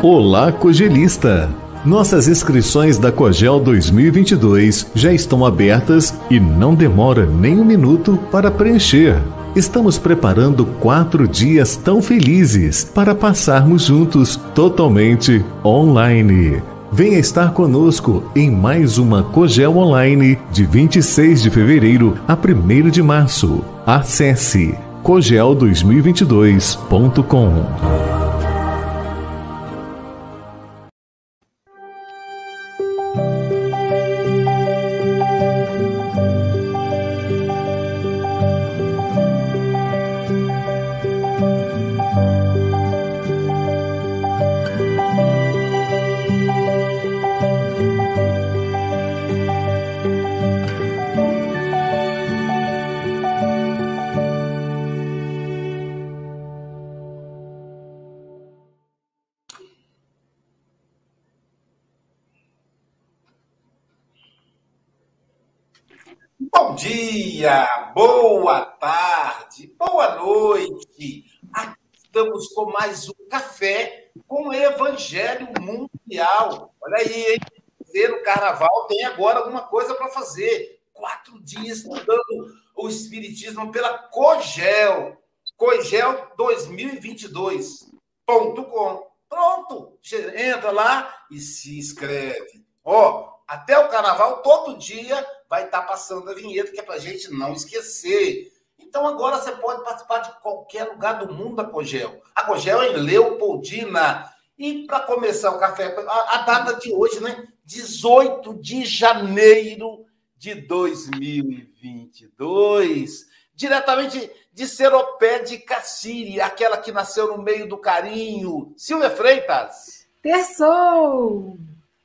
Olá, Cogelista! Nossas inscrições da Cogel 2022 já estão abertas e não demora nem um minuto para preencher. Estamos preparando quatro dias tão felizes para passarmos juntos totalmente online. Venha estar conosco em mais uma Cogel Online de 26 de fevereiro a 1 de março. Acesse cogel2022.com. dia, boa tarde, boa noite. Aqui estamos com mais um café com o Evangelho Mundial. Olha aí, hein? Ver o carnaval tem agora alguma coisa para fazer. Quatro dias estudando o Espiritismo pela Cogel. Cogel 2022.com. Pronto, entra lá e se inscreve. Ó, até o carnaval, todo dia vai estar passando a vinheta, que é para a gente não esquecer. Então agora você pode participar de qualquer lugar do mundo da Cogel. A Cogel é em Leopoldina. E para começar o café, a, a, data de hoje, né? 18 de janeiro de 2022. Diretamente de Seropé de Cassiri, aquela que nasceu no meio do carinho. Silvia Freitas. Terçou!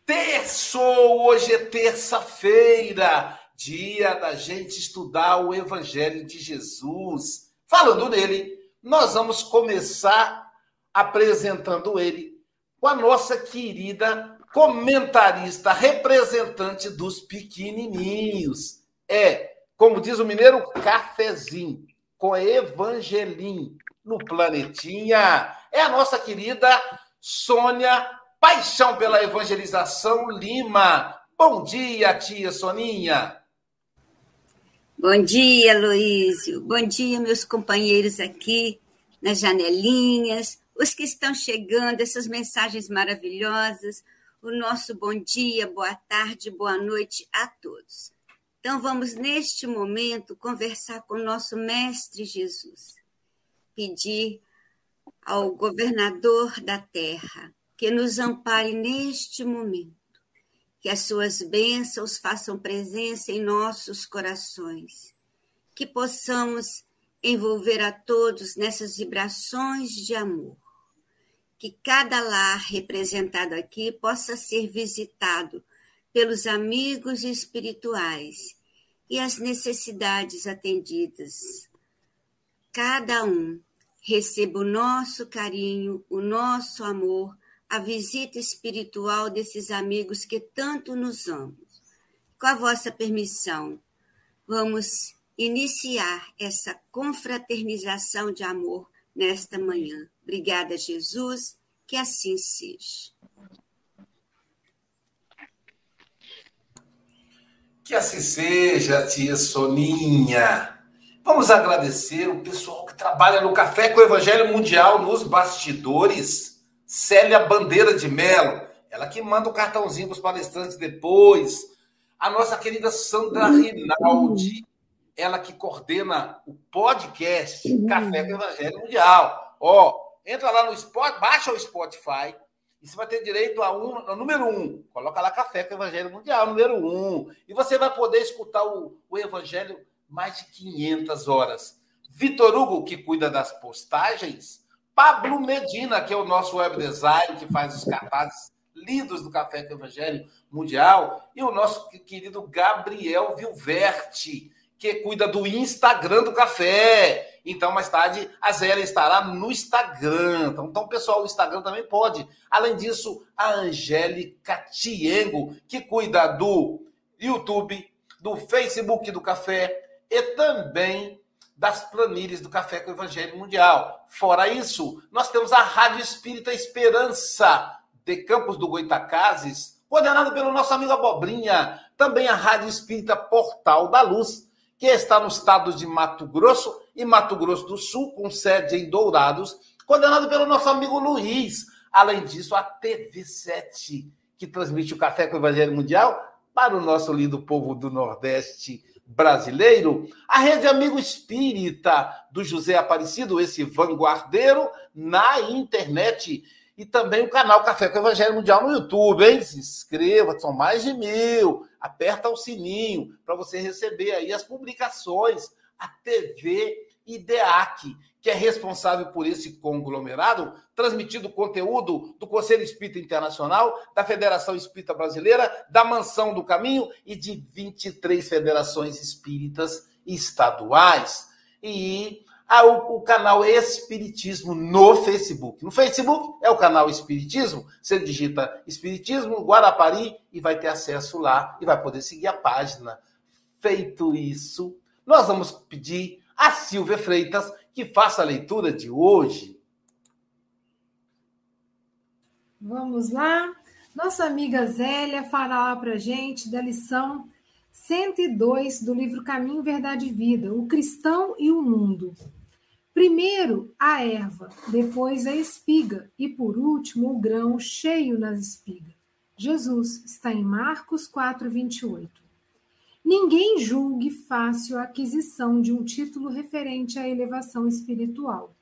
Terçou, hoje é terça-feira, dia da gente estudar o Evangelho de Jesus. Falando nele, nós vamos começar apresentando ele com a nossa querida comentarista, representante dos pequenininhos. É, como diz o mineiro, cafezinho, com Evangelim no planetinha. É a nossa querida Sônia Paixão pela Evangelização Lima. Bom dia, tia Soninha. Bom dia, Luísio. Bom dia, meus companheiros aqui nas janelinhas, os que estão chegando, essas mensagens maravilhosas. O nosso bom dia, boa tarde, boa noite a todos. Então, vamos neste momento conversar com o nosso Mestre Jesus, pedir ao governador da terra, que nos ampare neste momento, que as suas bênçãos façam presença em nossos corações, que possamos envolver a todos nessas vibrações de amor, que cada lar representado aqui possa ser visitado pelos amigos espirituais e as necessidades atendidas. Cada um receba o nosso carinho, o nosso amor a visita espiritual desses amigos que tanto nos amam. Com a vossa permissão, vamos iniciar essa confraternização de amor nesta manhã. Obrigada, Jesus, que assim seja. Que assim seja, tia Soninha. Vamos agradecer o pessoal que trabalha no Café com o Evangelho Mundial nos bastidores Célia Bandeira de Mello, ela que manda o cartãozinho para os palestrantes depois. A nossa querida Sandra Rinaldi, ela que coordena o podcast Café com Evangelho Mundial. Ó, entra lá no Spotify, baixa o Spotify e você vai ter direito a um, número um. Coloca lá Café com Evangelho Mundial, número um. E você vai poder escutar o, o Evangelho mais de 500 horas. Vitor Hugo, que cuida das postagens, Pablo Medina, que é o nosso web design, que faz os cartazes lindos do Café Evangelho Mundial, e o nosso querido Gabriel Vilverte, que cuida do Instagram do café. Então, mais tarde, a Zélia estará no Instagram. Então, então, pessoal, o Instagram também pode. Além disso, a Angélica Tiengo, que cuida do YouTube, do Facebook do Café e também das planilhas do Café com o Evangelho Mundial. Fora isso, nós temos a Rádio Espírita Esperança de Campos do Goitacazes, coordenada pelo nosso amigo Abobrinha. Também a Rádio Espírita Portal da Luz, que está no estado de Mato Grosso e Mato Grosso do Sul, com sede em Dourados, coordenado pelo nosso amigo Luiz. Além disso, a TV7, que transmite o Café com o Evangelho Mundial para o nosso lindo povo do Nordeste brasileiro, a Rede Amigo Espírita do José Aparecido, esse vanguardeiro, na internet. E também o canal Café com Evangelho Mundial no YouTube, hein? Se inscreva, são mais de mil. Aperta o sininho para você receber aí as publicações. A TV IDEAC, que é responsável por esse conglomerado, transmitindo conteúdo do Conselho Espírita Internacional, da Federação Espírita Brasileira, da Mansão do Caminho e de 23 federações espíritas estaduais. E ah, o, o, canal Espiritismo no Facebook. No Facebook é o canal Espiritismo. Você digita Espiritismo Guarapari e vai ter acesso lá e vai poder seguir a página. Feito isso, nós vamos pedir a Silvia Freitas que faça a leitura de hoje. Vamos lá. Nossa amiga Zélia fará para gente da lição 102 do livro Caminho, Verdade e Vida, o cristão e o mundo. Primeiro a erva, depois a espiga e por último o grão cheio na espiga. Jesus está em Marcos 4, 28. Ninguém julgue fácil a aquisição de um título referente à elevação espiritual.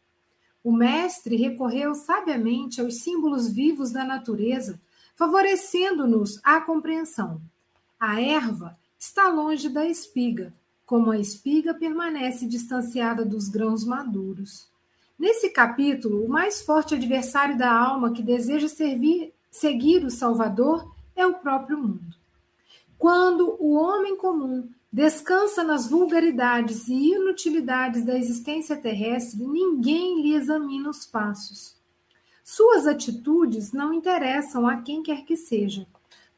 O mestre recorreu sabiamente aos símbolos vivos da natureza, favorecendo-nos a compreensão. A erva está longe da espiga, como a espiga permanece distanciada dos grãos maduros. Nesse capítulo, o mais forte adversário da alma que deseja servir, seguir o Salvador é o próprio mundo. Quando o homem comum descansa nas vulgaridades e inutilidades da existência terrestre, ninguém lhe examina os passos. Suas atitudes não interessam a quem quer que seja.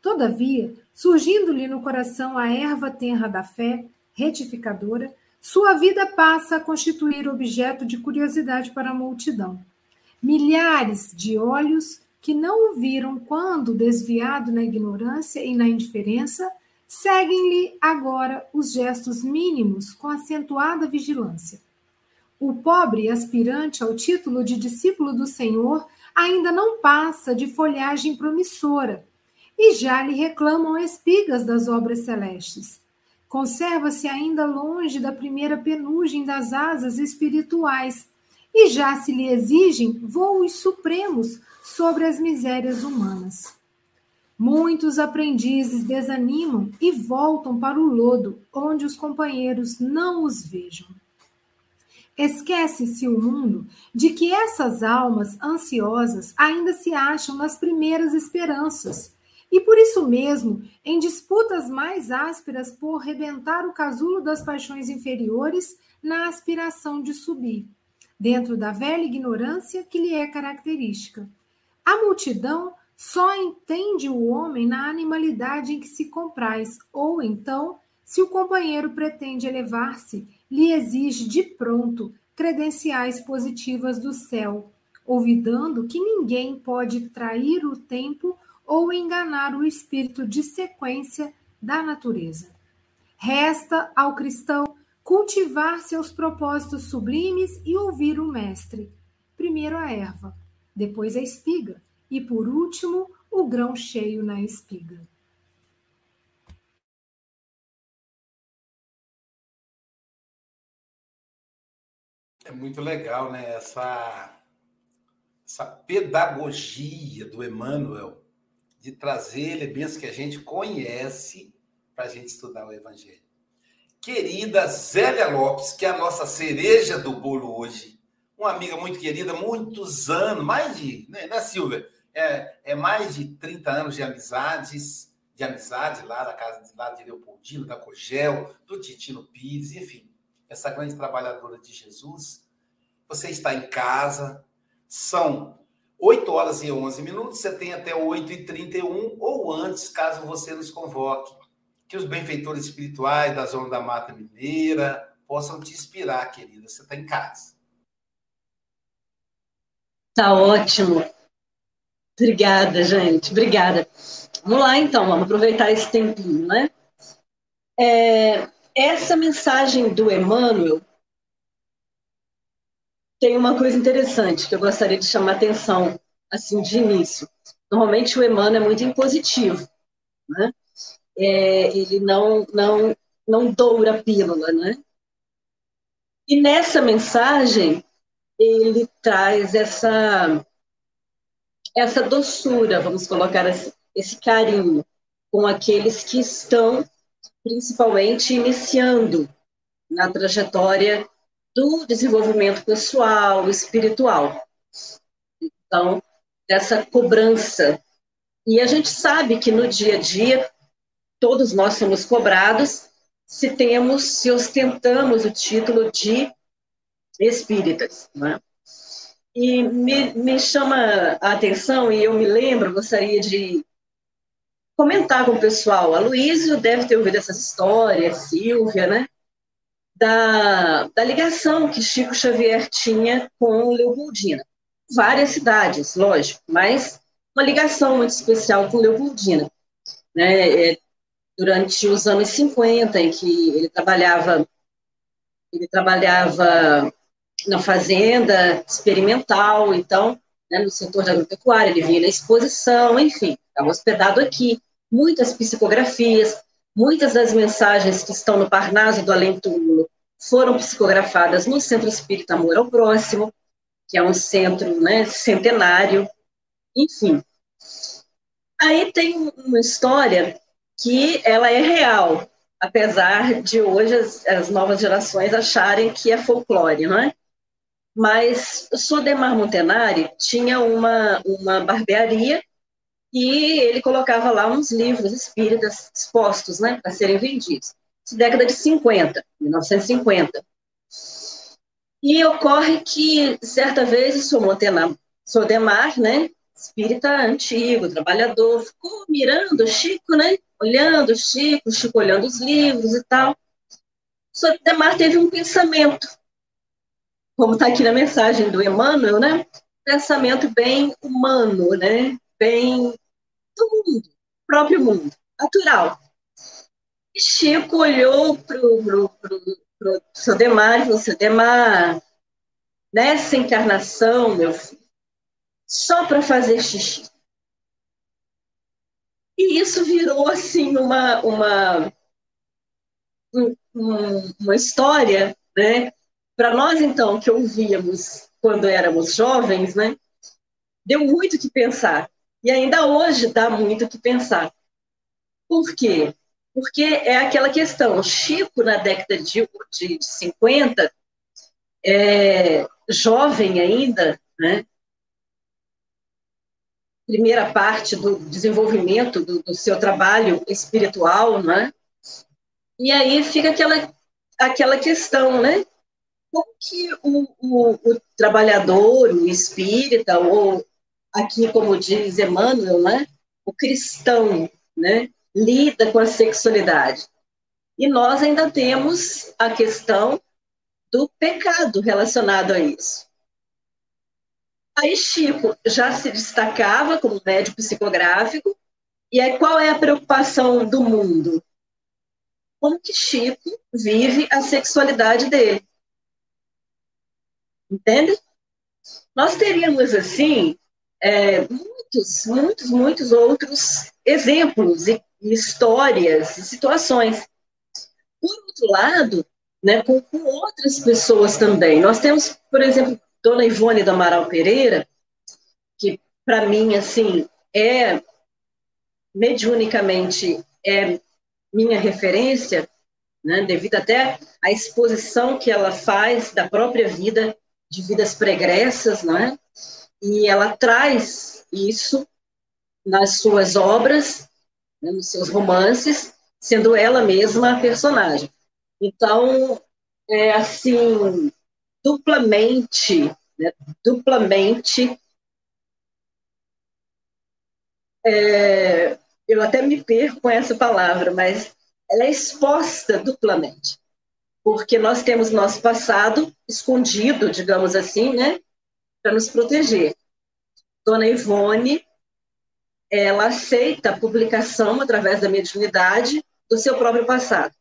Todavia, surgindo-lhe no coração a erva tenra da fé, retificadora, sua vida passa a constituir objeto de curiosidade para a multidão. Milhares de olhos que não o viram quando desviado na ignorância e na indiferença, seguem-lhe agora os gestos mínimos com acentuada vigilância. O pobre aspirante ao título de discípulo do Senhor ainda não passa de folhagem promissora, e já lhe reclamam espigas das obras celestes. Conserva-se ainda longe da primeira penugem das asas espirituais, e já se lhe exigem voos supremos sobre as misérias humanas. Muitos aprendizes desanimam e voltam para o lodo, onde os companheiros não os vejam. Esquece-se o mundo de que essas almas ansiosas ainda se acham nas primeiras esperanças, e por isso mesmo, em disputas mais ásperas por rebentar o casulo das paixões inferiores na aspiração de subir, dentro da velha ignorância que lhe é característica a multidão só entende o homem na animalidade em que se compraz, ou então, se o companheiro pretende elevar-se, lhe exige de pronto credenciais positivas do céu, olvidando que ninguém pode trair o tempo ou enganar o espírito de sequência da natureza. Resta ao cristão cultivar seus propósitos sublimes e ouvir o Mestre. Primeiro a erva, depois a espiga e, por último, o grão cheio na espiga. É muito legal, né? Essa, essa pedagogia do Emmanuel de trazer elementos que a gente conhece para a gente estudar o Evangelho. Querida Zélia Lopes, que é a nossa cereja do bolo hoje, uma amiga muito querida, muitos anos, mais de, né, né Silvia? É, é mais de 30 anos de amizades, de amizade lá da casa de, lá de Leopoldino, da Cogel, do Titino Pires, enfim, essa grande trabalhadora de Jesus. Você está em casa, são 8 horas e 11 minutos, você tem até 8 e 31 ou antes, caso você nos convoque. Que os benfeitores espirituais da Zona da Mata Mineira possam te inspirar, querida. Você está em casa. Tá ótimo. Obrigada, gente. Obrigada. Vamos lá, então. Vamos aproveitar esse tempinho, né? É, essa mensagem do Emmanuel tem uma coisa interessante que eu gostaria de chamar atenção, assim, de início. Normalmente o Emmanuel é muito impositivo, né? É, ele não, não, não doura a pílula, né? E nessa mensagem, ele traz essa, essa doçura, vamos colocar assim, esse carinho com aqueles que estão, principalmente, iniciando na trajetória do desenvolvimento pessoal, espiritual. Então, dessa cobrança. E a gente sabe que no dia a dia, todos nós somos cobrados se temos, se ostentamos o título de espíritas. Né? E me, me chama a atenção, e eu me lembro, gostaria de comentar com o pessoal. A Luísio deve ter ouvido essas histórias, Silvia, né? Da, da ligação que Chico Xavier tinha com Leopoldina. Várias cidades, lógico, mas uma ligação muito especial com Leopoldina. Né? É, durante os anos 50, em que ele trabalhava, ele trabalhava na fazenda experimental, então, né, no setor da agropecuária, ele vinha na exposição, enfim, estava hospedado aqui. Muitas psicografias, muitas das mensagens que estão no Parnaso do Além Túmulo foram psicografadas no Centro Espírita Amor ao Próximo, que é um centro né, centenário, enfim. Aí tem uma história que ela é real, apesar de hoje as, as novas gerações acharem que é folclore, não é? Mas o Sodemar Montenari tinha uma, uma barbearia e ele colocava lá uns livros espíritas expostos, né, para serem vendidos. Isso década de 50, 1950. E ocorre que, certa vez, o Sodemar, né, espírita antigo, trabalhador, ficou mirando o Chico, né, olhando o Chico, Chico olhando os livros e tal. Sodemar teve um pensamento, como está aqui na mensagem do Emmanuel, né, pensamento bem humano, né, bem do mundo, próprio mundo, natural. E Chico olhou para o Sodemar e falou, Sodemar, nessa encarnação, meu filho, só para fazer xixi. E isso virou, assim, uma, uma, uma história, né? Para nós, então, que ouvíamos quando éramos jovens, né? Deu muito que pensar. E ainda hoje dá muito que pensar. Por quê? Porque é aquela questão, Chico, na década de, de 50, é, jovem ainda, né? Primeira parte do desenvolvimento do, do, seu trabalho espiritual, né? E aí fica aquela, aquela questão, né? Como que o, o, o trabalhador, o espírita, ou aqui, como diz Emmanuel, né, o cristão, né, lida com a sexualidade. E nós ainda temos a questão do pecado relacionado a isso. Aí Chico já se destacava como médico psicográfico, e aí qual é a preocupação do mundo? Como que Chico vive a sexualidade dele? Entende? Nós teríamos, assim, é, muitos, muitos, muitos outros exemplos e, histórias e situações. Por outro lado, né, com, com, outras pessoas também. Nós temos, por exemplo, Dona Ivone do Amaral Pereira, que para mim, assim, é mediunicamente é minha referência, né, devido até à exposição que ela faz da própria vida, de vidas pregressas, né, e ela traz isso nas suas obras, né, nos seus romances, sendo ela mesma a personagem. Então, é assim, duplamente, né, duplamente, é, eu até me perco com essa palavra, mas ela é exposta duplamente, porque nós temos nosso passado escondido, digamos assim, né, para nos proteger. Dona Ivone, ela aceita a publicação através da mediunidade do seu próprio passado,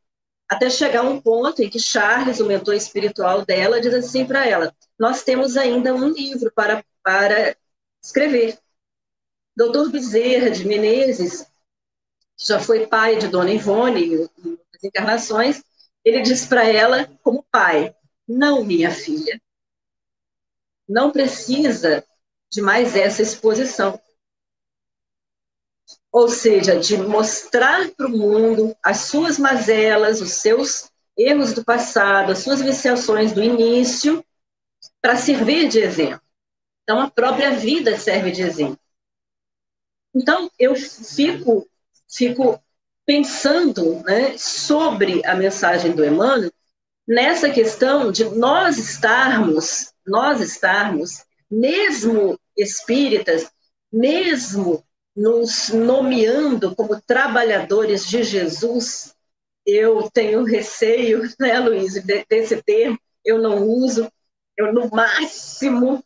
até chegar um ponto em que Charles, o mentor espiritual dela, diz assim para ela: Nós temos ainda um livro para, para escrever. Doutor Bezerra de Menezes, que já foi pai de Dona Ivone nas encarnações, ele diz para ela, como pai: Não, minha filha, não precisa de mais essa exposição. Ou seja, de mostrar para o mundo as suas mazelas, os seus erros do passado, as suas viciações do início, para servir de exemplo. Então, a própria vida serve de exemplo. Então, eu fico, fico pensando né, sobre a mensagem do Emmanuel nessa questão de nós estarmos, nós estarmos, mesmo espíritas, mesmo nos nomeando como trabalhadores de Jesus, eu tenho receio, né, Luiz, desse termo, eu não uso, eu no máximo.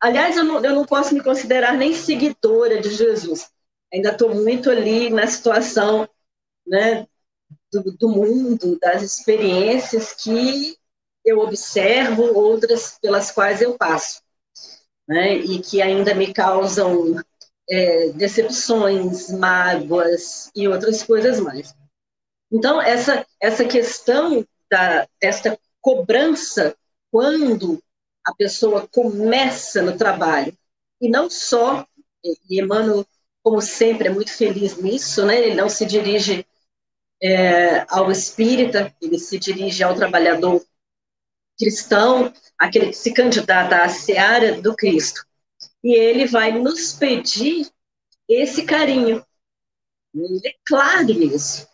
Aliás, eu não, eu não posso me considerar nem seguidora de Jesus. Ainda estou muito ali na situação né, do, do mundo, das experiências que eu observo, outras pelas quais eu passo, né, e que ainda me causam é, decepções, mágoas e outras coisas mais. Então, essa, essa questão da, desta cobrança quando a pessoa começa no trabalho, e não só, e Emmanuel, como sempre, é muito feliz nisso, né? ele não se dirige é, ao espírita, ele se dirige ao trabalhador cristão, aquele que se candidata à seara do Cristo. E ele vai nos pedir esse carinho. Ele é claro nisso.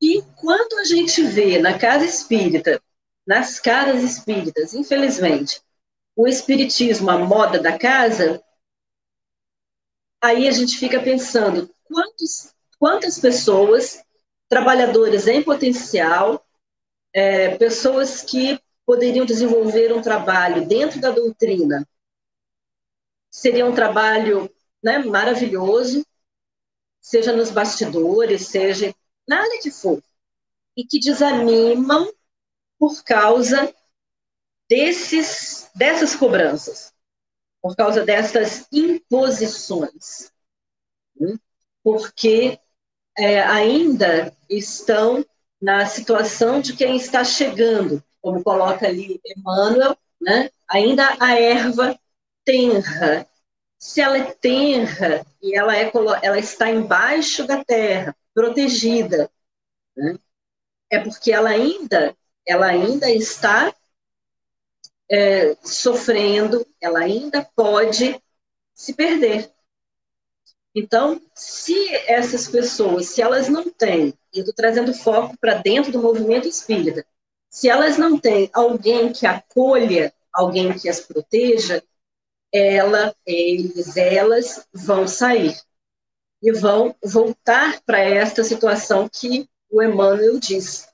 E quando a gente vê na casa espírita, nas casas espíritas, infelizmente, o espiritismo, a moda da casa, aí a gente fica pensando quantos quantas pessoas, trabalhadores em potencial, é, pessoas que poderiam desenvolver um trabalho dentro da doutrina, seria um trabalho né, maravilhoso, seja nos bastidores, seja nada que for, e que desanimam por causa desses, dessas cobranças, por causa dessas imposições. Né? Porque é, ainda estão na situação de quem está chegando, como coloca ali Emmanuel, né? ainda a erva tenra. Se ela é tenra e ela, é, ela está embaixo da terra, protegida, né? é porque ela ainda, ela ainda está é, sofrendo, ela ainda pode se perder. Então, se essas pessoas, se elas não têm, e eu estou trazendo foco para dentro do movimento espírita, se elas não têm alguém que acolha, alguém que as proteja, ela, eles, elas vão sair e vão voltar para esta situação que o Emmanuel diz,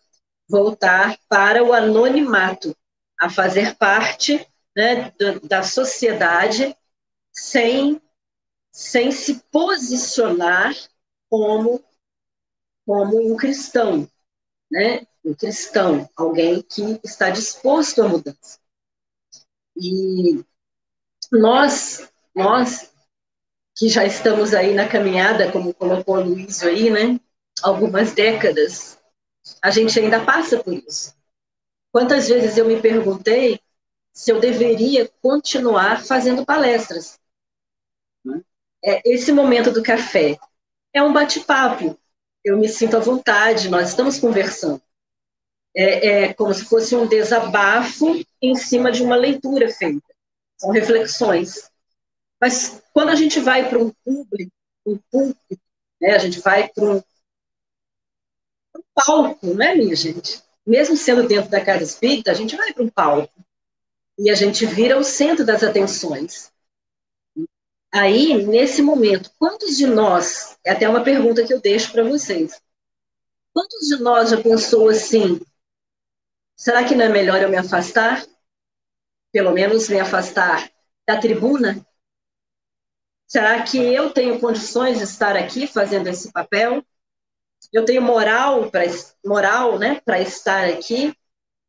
voltar para o anonimato, a fazer parte né, da sociedade sem sem se posicionar como, como um cristão, né? Um cristão, alguém que está disposto à mudança. E nós, nós que já estamos aí na caminhada, como colocou o Luiz aí, né? Algumas décadas, a gente ainda passa por isso. Quantas vezes eu me perguntei se eu deveria continuar fazendo palestras? é, esse momento do café é um bate-papo. Eu me sinto à vontade, nós estamos conversando. É, é, como se fosse um desabafo em cima de uma leitura feita. São reflexões. Mas quando a gente vai para um público, um público né, a gente vai para um, um palco, né, minha gente? Mesmo sendo dentro da casa espírita, a gente vai para um palco. E a gente vira o centro das atenções. Aí, nesse momento, quantos de nós, é até uma pergunta que eu deixo para vocês, Quantos de nós já pensou assim? Será que não é melhor eu me afastar? Pelo menos me afastar da tribuna? Será que eu tenho condições de estar aqui fazendo esse papel? Eu tenho moral para moral, né, para estar aqui?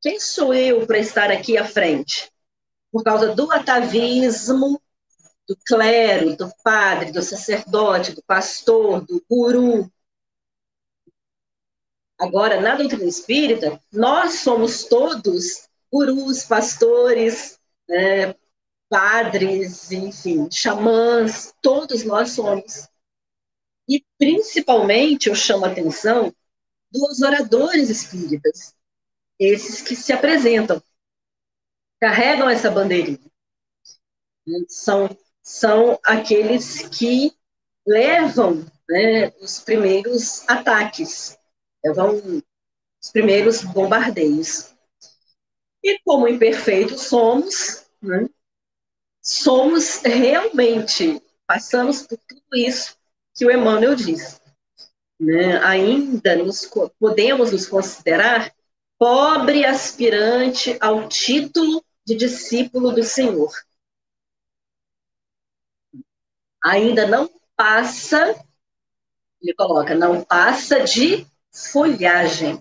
Quem sou eu para estar aqui à frente? Por causa do atavismo do clero, do padre, do sacerdote, do pastor, do guru. Agora, na doutrina espírita, nós somos todos gurus, pastores, é, padres, enfim, xamãs, todos nós somos. E, principalmente, eu chamo a atenção dos oradores espíritas, esses que se apresentam, carregam essa bandeirinha. São são aqueles que levam né, os primeiros ataques, levam os primeiros bombardeios. E como imperfeitos somos, né, somos realmente, passamos por tudo isso que o Emmanuel diz. Né, ainda nos, podemos nos considerar pobre aspirante ao título de discípulo do Senhor ainda não passa, ele coloca, não passa de folhagem.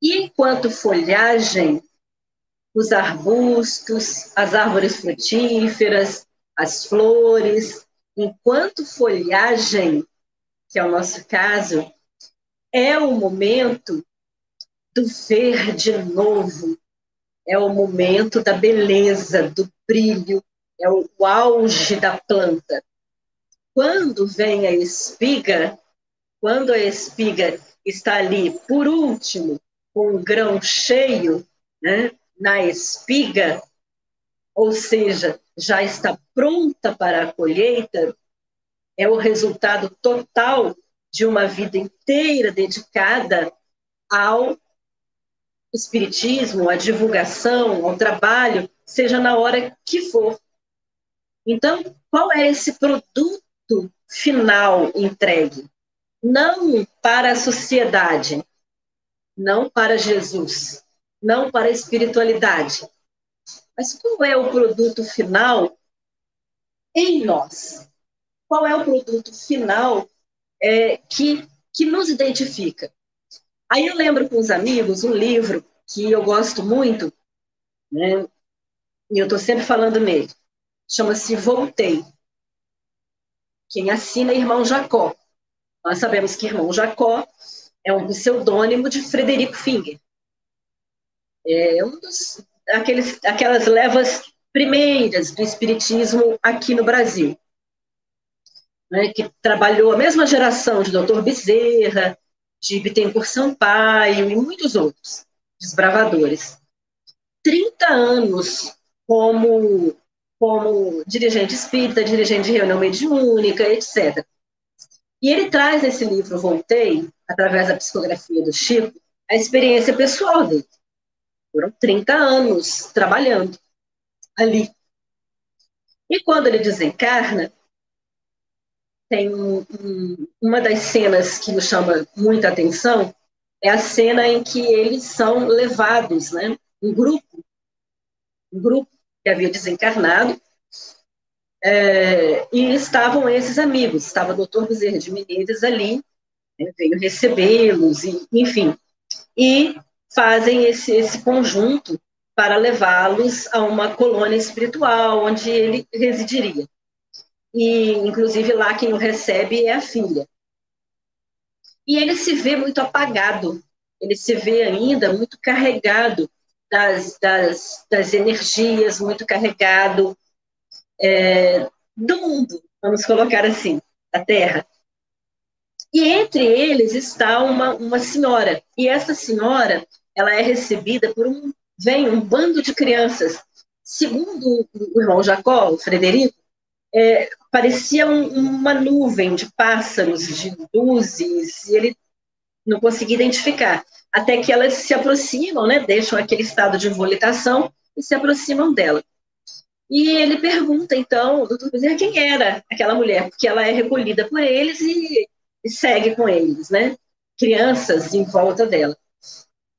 E enquanto folhagem, os arbustos, as árvores frutíferas, as flores, enquanto folhagem, que é o nosso caso, é o momento do verde novo, é o momento da beleza, do brilho, é o, auge da planta. Quando vem a espiga, quando a espiga está ali por último, com o grão cheio né, na espiga, ou seja, já está pronta para a colheita, é o resultado total de uma vida inteira dedicada ao espiritismo, à divulgação, ao trabalho, seja na hora que for. Então, qual é esse produto final entregue? Não para a sociedade, não para Jesus, não para a espiritualidade, mas qual é o produto final em nós? Qual é o produto final é, que, que nos identifica? Aí eu lembro com os amigos um livro que eu gosto muito, né? e eu estou sempre falando nele, chama-se Voltei. Quem assina é Irmão Jacó. Nós sabemos que Irmão Jacó é um pseudônimo de Frederico Finger. É um dos aqueles, aquelas levas primeiras do espiritismo aqui no Brasil. Né, que trabalhou a mesma geração de Dr. Bezerra, de Bittencourt Sampaio e muitos outros desbravadores. 30 anos como como dirigente espírita, dirigente de reunião mediúnica, etc. E ele traz nesse livro Voltei, através da psicografia do Chico, a experiência pessoal dele. Foram 30 anos trabalhando ali. E quando ele desencarna, tem um, um, uma das cenas que nos chama muita atenção, é a cena em que eles são levados, né? Um grupo, um grupo que havia desencarnado, é, e estavam esses amigos, estava o doutor Bezerra de Menezes ali, né, veio recebê-los, enfim, e fazem esse, esse conjunto para levá-los a uma colônia espiritual, onde ele residiria. E, inclusive, lá quem o recebe é a filha. E ele se vê muito apagado, ele se vê ainda muito carregado das, das, das energias, muito carregado é, do mundo, vamos colocar assim, da Terra. E entre eles está uma, uma senhora, e essa senhora, ela é recebida por um, vem um bando de crianças. Segundo o irmão Jacó, o Frederico, é, parecia um, uma nuvem de pássaros, de luzes, e ele não conseguia identificar até que elas se aproximam, né, deixam aquele estado de volitação e se aproximam dela. E ele pergunta, então, o doutor Bezerra quem era aquela mulher, porque ela é recolhida por eles e, e segue com eles, né? crianças em volta dela.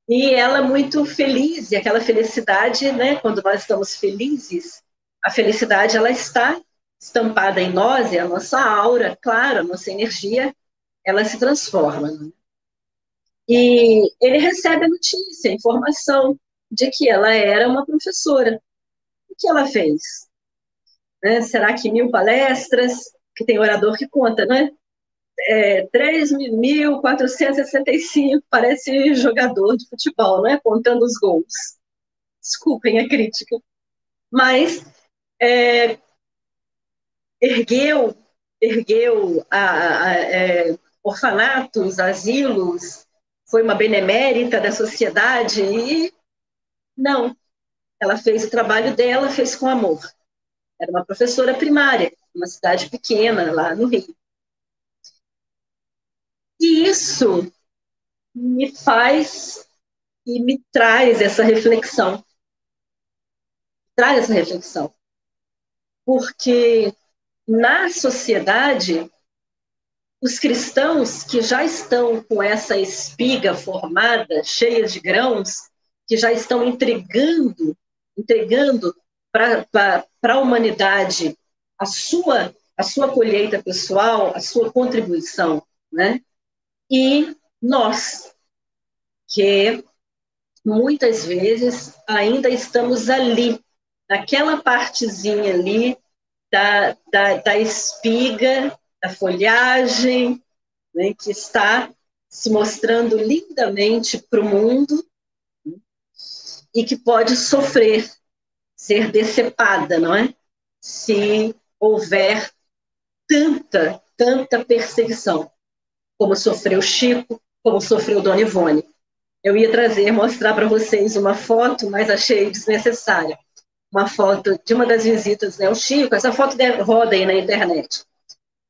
E ela muito feliz, e aquela felicidade, né, quando nós estamos felizes, a felicidade ela está estampada em nós, e a nossa aura, claro, a nossa energia, ela se transforma. Né? E ele recebe a notícia, a informação de que ela era uma professora. Que ela fez? Né? Será que mil palestras? Que tem orador que conta, né? É, 3.465, parece jogador de futebol, né? Contando os gols. Desculpem a crítica. Mas é, ergueu, ergueu a, a, a, é, orfanatos, asilos, foi uma benemérita da sociedade e não, ela fez o trabalho dela, fez com amor. Era uma professora primária, uma cidade pequena lá no Rio. E isso me faz e me traz essa reflexão. Traz essa reflexão. Porque na sociedade os cristãos que já estão com essa espiga formada, cheia de grãos, que já estão entregando, entregando para a humanidade a sua, a sua colheita pessoal, a sua contribuição, né? E nós, que muitas vezes ainda estamos ali, naquela partezinha ali da, da, da espiga da folhagem, né, que está se mostrando lindamente para o mundo e que pode sofrer, ser decepada, não é? Se houver tanta, tanta perseguição, como sofreu Chico, como sofreu Dona Ivone. Eu ia trazer, mostrar para vocês uma foto, mas achei desnecessária. Uma foto de uma das visitas, né, o Chico, essa foto roda aí na internet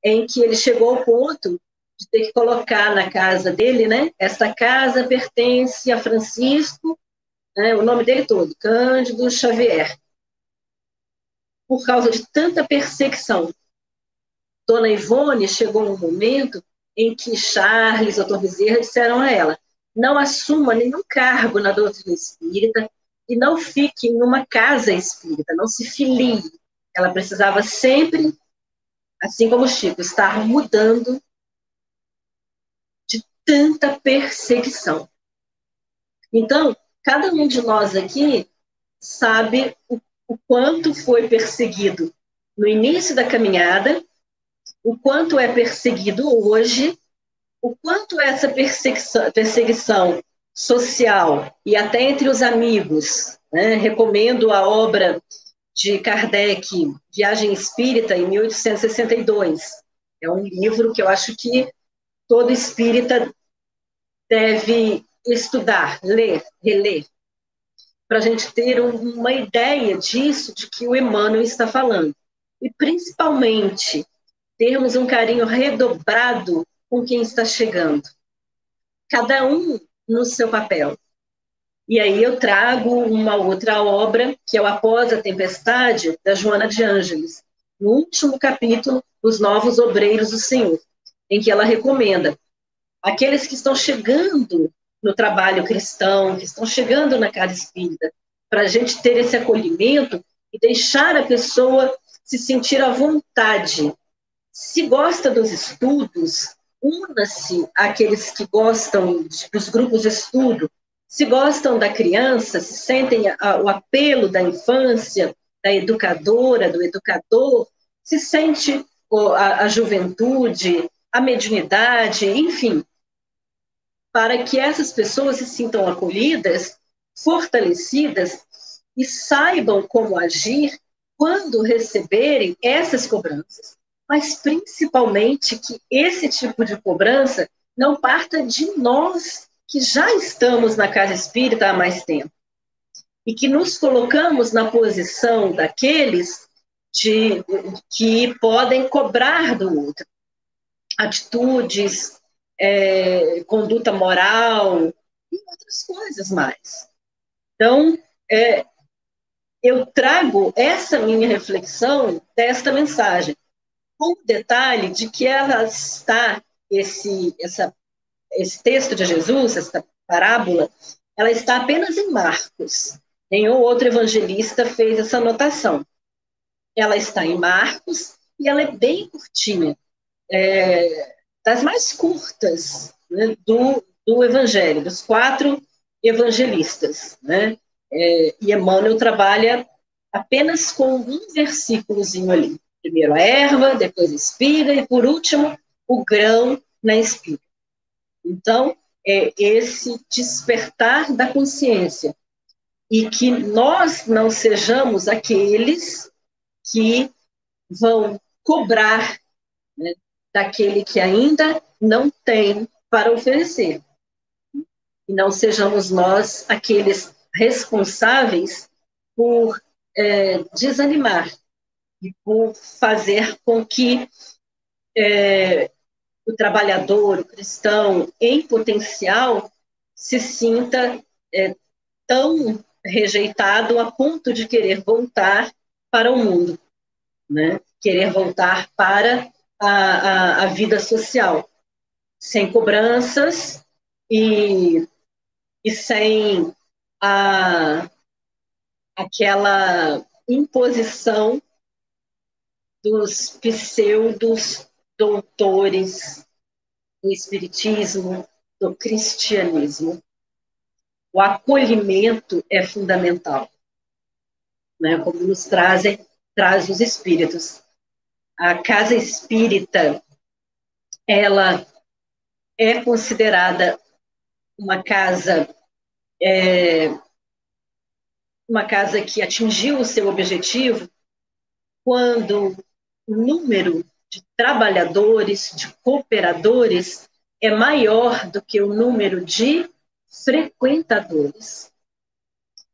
em que ele chegou ao ponto de ter que colocar na casa dele, né? Esta casa pertence a Francisco, né, o nome dele todo, Cândido Xavier. Por causa de tanta perseguição. Dona Ivone chegou um momento em que Charles, o doutor Bezerra, disseram a ela: não assuma nenhum cargo na doutrina espírita e não fique em uma casa espírita, não se filie. Ela precisava sempre assim como Chico, estar mudando de tanta perseguição. Então, cada um de nós aqui sabe o, o quanto foi perseguido no início da caminhada, o quanto é perseguido hoje, o quanto essa perseguição, perseguição social e até entre os amigos. Né? Recomendo a obra de Kardec, Viagem Espírita, em 1862. É um livro que eu acho que todo espírita deve estudar, ler, reler, para a gente ter uma ideia disso, de que o Emmanuel está falando. E, principalmente, termos um carinho redobrado com quem está chegando. Cada um no seu papel. E aí eu trago uma outra obra, que é o Após a Tempestade, da Joana de Ângeles, no último capítulo, Os Novos Obreiros do Senhor, em que ela recomenda aqueles que estão chegando no trabalho cristão, que estão chegando na casa espírita, para a gente ter esse acolhimento e deixar a pessoa se sentir à vontade. Se gosta dos estudos, una-se àqueles que gostam dos grupos de estudo, se gostam da criança, se sentem o apelo da infância, da educadora, do educador, se sente a, a juventude, a mediunidade, enfim, para que essas pessoas se sintam acolhidas, fortalecidas e saibam como agir quando receberem essas cobranças. Mas principalmente que esse tipo de cobrança não parta de nós que já estamos na casa espírita há mais tempo e que nos colocamos na posição daqueles de, que podem cobrar do outro atitudes, é, conduta moral e outras coisas mais. Então, é, eu trago essa minha reflexão desta mensagem, com o detalhe de que ela está, esse, essa esse texto de Jesus, essa parábola, ela está apenas em Marcos. Nenhum outro evangelista fez essa anotação. Ela está em Marcos e ela é bem curtinha, é, das mais curtas né, do, do Evangelho, dos quatro evangelistas. Né? É, e Emmanuel trabalha apenas com um versículozinho ali. Primeiro a erva, depois a espiga e, por último, o grão na espiga. Então, é esse despertar da consciência e que nós não sejamos aqueles que vão cobrar né, daquele que ainda não tem para oferecer. E não sejamos nós aqueles responsáveis por é, desanimar e por fazer com que é, o trabalhador, o cristão em potencial, se sinta é, tão rejeitado a ponto de querer voltar para o mundo, né? querer voltar para a, a, a vida social, sem cobranças e, e sem a, aquela imposição dos pseudos doutores do espiritismo, do cristianismo. O acolhimento é fundamental, né? Como nos trazem traz os espíritos. A casa espírita, ela é considerada uma casa é, uma casa que atingiu o seu objetivo quando o número de trabalhadores, de cooperadores, é maior do que o número de frequentadores.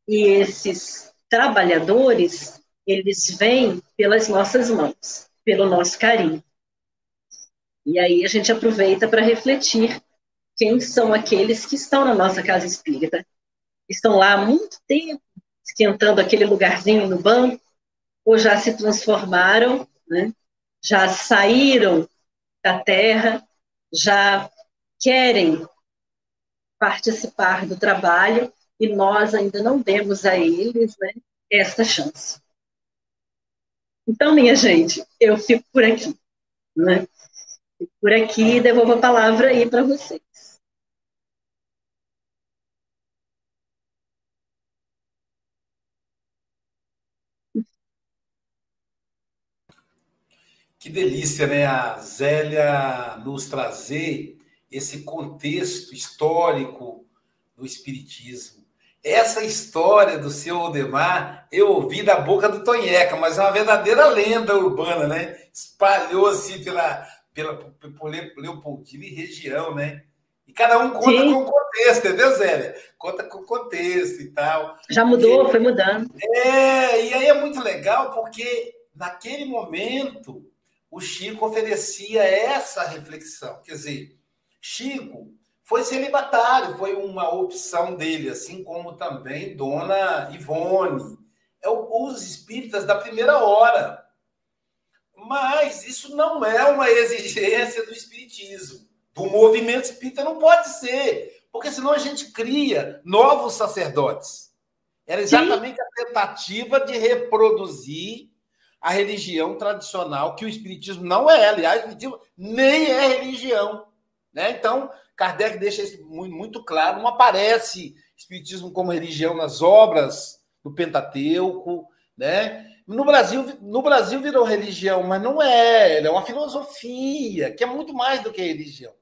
E esses trabalhadores, eles vêm pelas nossas mãos, pelo nosso carinho. E aí a gente aproveita para refletir quem são aqueles que estão na nossa casa espírita. Estão lá há muito tempo, esquentando aquele lugarzinho no banco, ou já se transformaram, né? já saíram da terra, já querem participar do trabalho e nós ainda não demos a eles né, chance. Então, minha gente, eu fico por aqui. Né? Fico por aqui e devolvo a palavra aí para vocês. Que delícia, né? A Zélia nos trazer esse contexto histórico do Espiritismo. Essa história do seu Odemar eu ouvi da boca do Tonheca, mas é uma verdadeira lenda urbana, né? Espalhou-se pela, pela, por Leopoldina e região, né? E cada um conta Sim. com o contexto, entendeu, Zélia? Conta com o contexto e tal. Já mudou, foi mudando. É, e aí é muito legal porque naquele momento o Chico oferecia essa reflexão. Quer dizer, Chico foi celibatário, foi uma opção dele, assim como também Dona Ivone. É os espíritas da primeira hora. Mas isso não é uma exigência do espiritismo. Do movimento espírita não pode ser, porque senão a gente cria novos sacerdotes. Era exatamente Sim. a tentativa de reproduzir a religião tradicional, que o Espiritismo não é. Aliás, o Espiritismo nem é religião. Né? Então, Kardec deixa isso muito claro. Não aparece Espiritismo como religião nas obras do Pentateuco. Né? No Brasil, no Brasil virou religião, mas não é. É uma filosofia, que é muito mais do que religião.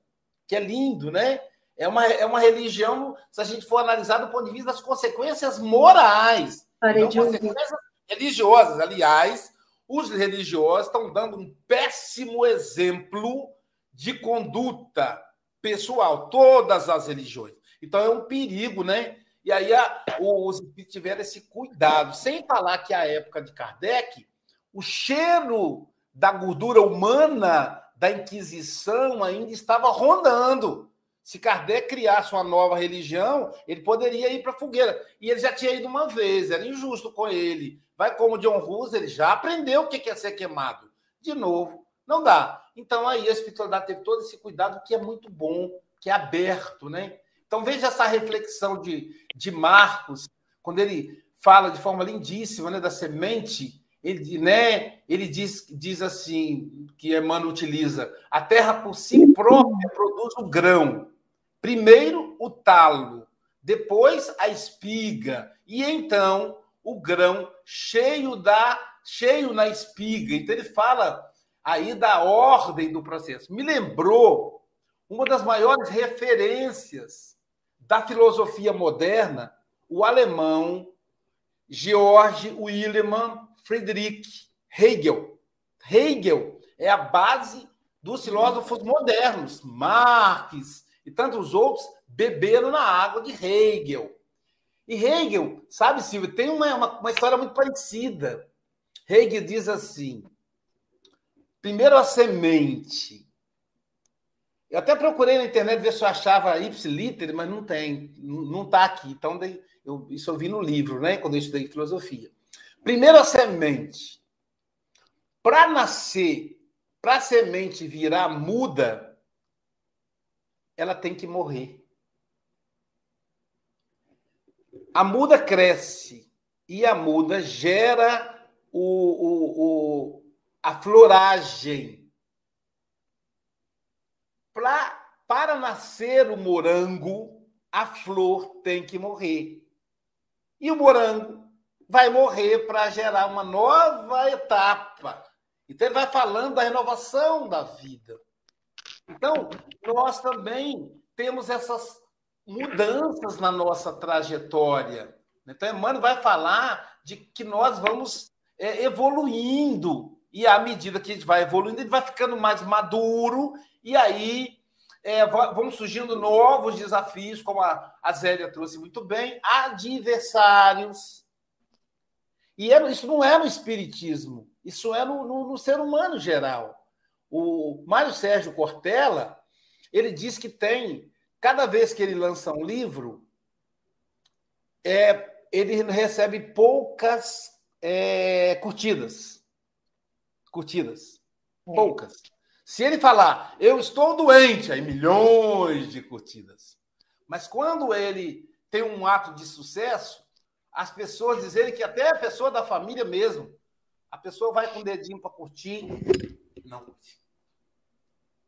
Que é lindo, né? É uma, é uma religião, se a gente for analisar do ponto de vista das consequências morais. Não consequências religiosas. Aliás, os religiosos estão dando um péssimo exemplo de conduta pessoal, todas as religiões. Então é um perigo, né? E aí a, os espíritos tiveram esse cuidado, sem falar que a época de Kardec, o cheiro da gordura humana da Inquisição ainda estava rondando. Se Kardec criasse uma nova religião, ele poderia ir para a fogueira. E ele já tinha ido uma vez, era injusto com ele. Vai como John Hus, ele já aprendeu o que é ser queimado. De novo, não dá. Então aí a espiritualidade teve todo esse cuidado que é muito bom, que é aberto, né? Então veja essa reflexão de, de Marcos, quando ele fala de forma lindíssima né, da semente, ele, né, ele diz, diz assim, que Emmanuel utiliza, a terra por si própria produz o grão. Primeiro o talo, depois a espiga, e então o grão cheio da cheio na espiga. Então ele fala aí da ordem do processo. Me lembrou uma das maiores referências da filosofia moderna, o alemão Georg Wilhelm Friedrich Hegel. Hegel é a base dos filósofos modernos, Marx e tantos outros beberam na água de Hegel. E Hegel, sabe, Silvio, tem uma, uma, uma história muito parecida. Hegel diz assim: primeiro a semente. Eu até procurei na internet ver se eu achava ipsiliter, mas não tem, não está aqui. Então, eu, isso eu vi no livro, né? Quando eu estudei filosofia. Primeiro a semente. Para nascer, para a semente virar muda, ela tem que morrer. A muda cresce e a muda gera o, o, o a floragem. Pra, para nascer o morango, a flor tem que morrer. E o morango vai morrer para gerar uma nova etapa. Então, ele vai falando da renovação da vida. Então, nós também temos essas mudanças na nossa trajetória. Então, Emmanuel vai falar de que nós vamos é, evoluindo, e à medida que gente vai evoluindo, ele vai ficando mais maduro, e aí é, vão surgindo novos desafios, como a, a Zélia trouxe muito bem, adversários. E é, isso não é no espiritismo, isso é no, no, no ser humano geral. O Mário Sérgio Cortella, ele diz que tem Cada vez que ele lança um livro, é, ele recebe poucas é, curtidas. Curtidas. É. Poucas. Se ele falar, eu estou doente, aí milhões de curtidas. Mas quando ele tem um ato de sucesso, as pessoas dizem que até a pessoa da família mesmo, a pessoa vai com o dedinho para curtir, não curte.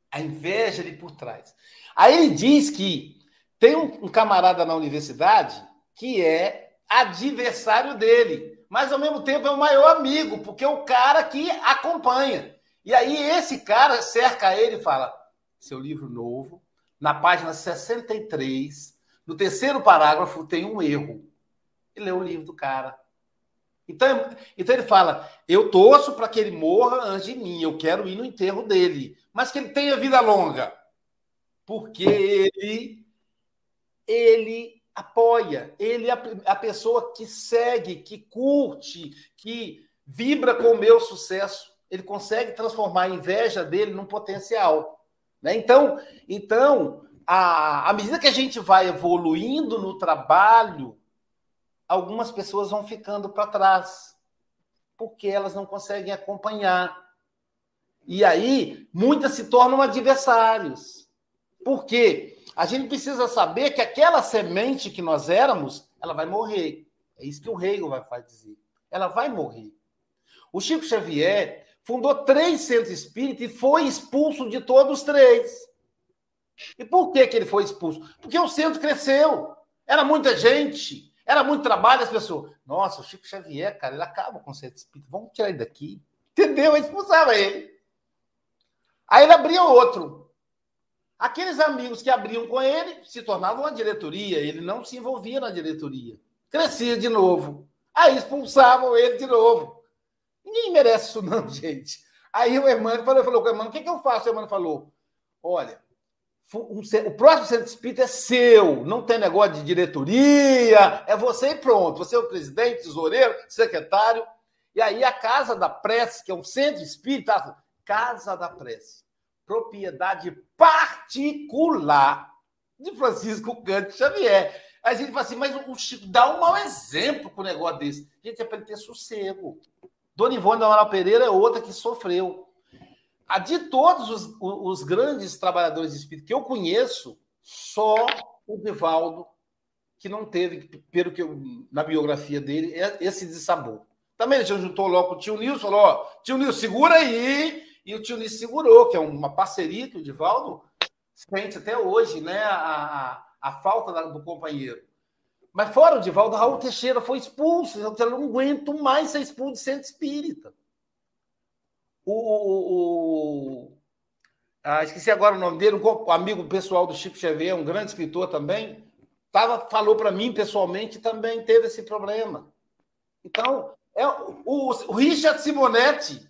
A inveja ali por trás. Aí ele diz que tem um, um camarada na universidade que é adversário dele, mas ao mesmo tempo é o maior amigo, porque é o cara que acompanha. E aí esse cara cerca ele e fala: seu livro novo, na página 63, no terceiro parágrafo tem um erro. Ele leu o livro do cara. Então, então ele fala: eu torço para que ele morra antes de mim, eu quero ir no enterro dele, mas que ele tenha vida longa porque ele ele apoia, ele é a pessoa que segue, que curte, que vibra com o meu sucesso. Ele consegue transformar a inveja dele num potencial. Né? Então, então a, à medida que a gente vai evoluindo no trabalho, algumas pessoas vão ficando para trás, porque elas não conseguem acompanhar. E aí, muitas se tornam adversários. Porque a gente precisa saber que aquela semente que nós éramos, ela vai morrer. É isso que o Hegel vai dizer. Ela vai morrer. O Chico Xavier fundou três centros espíritas e foi expulso de todos os três. E por que, que ele foi expulso? Porque o centro cresceu. Era muita gente, era muito trabalho, as pessoas. Nossa, o Chico Xavier, cara, ele acaba com o centro espírita. Vamos tirar ele daqui. Entendeu? Ele expulsava ele. Aí ele abria outro. Aqueles amigos que abriam com ele se tornavam a diretoria, ele não se envolvia na diretoria. Crescia de novo. Aí expulsavam ele de novo. Ninguém merece isso, não, gente. Aí o Emmanuel falou, falou com o Emmanuel, o que, que eu faço? O Emmanuel falou: olha, um, o próximo centro espírita é seu, não tem negócio de diretoria, é você e pronto. Você é o presidente, tesoureiro, secretário. E aí a Casa da Prece, que é um centro espírita, Casa da Prece propriedade particular de Francisco Cândido Xavier. Aí a gente fala assim, mas o Chico dá um mau exemplo com um negócio desse. Gente, é para ele ter sossego. Dona Ivone da Amaral Pereira é outra que sofreu. A de todos os, os grandes trabalhadores de espírito que eu conheço, Só o Divaldo que não teve, pelo que eu, na biografia dele, é esse dissabor. Também ele juntou logo com o tio Nilson, falou: ó, tio Nilson, segura aí. E o tio Nilson segurou, que é uma parceria que o Divaldo sente até hoje, né? A, a, a falta do companheiro. Mas fora o Divaldo, Raul Teixeira foi expulso. Eu não aguento mais ser expulso de centro espírita. O, o, o ah, esqueci agora o nome dele, um amigo pessoal do Chico Xavier, um grande escritor também, tava, falou para mim pessoalmente também teve esse problema. Então, é, o, o Richard Simonetti,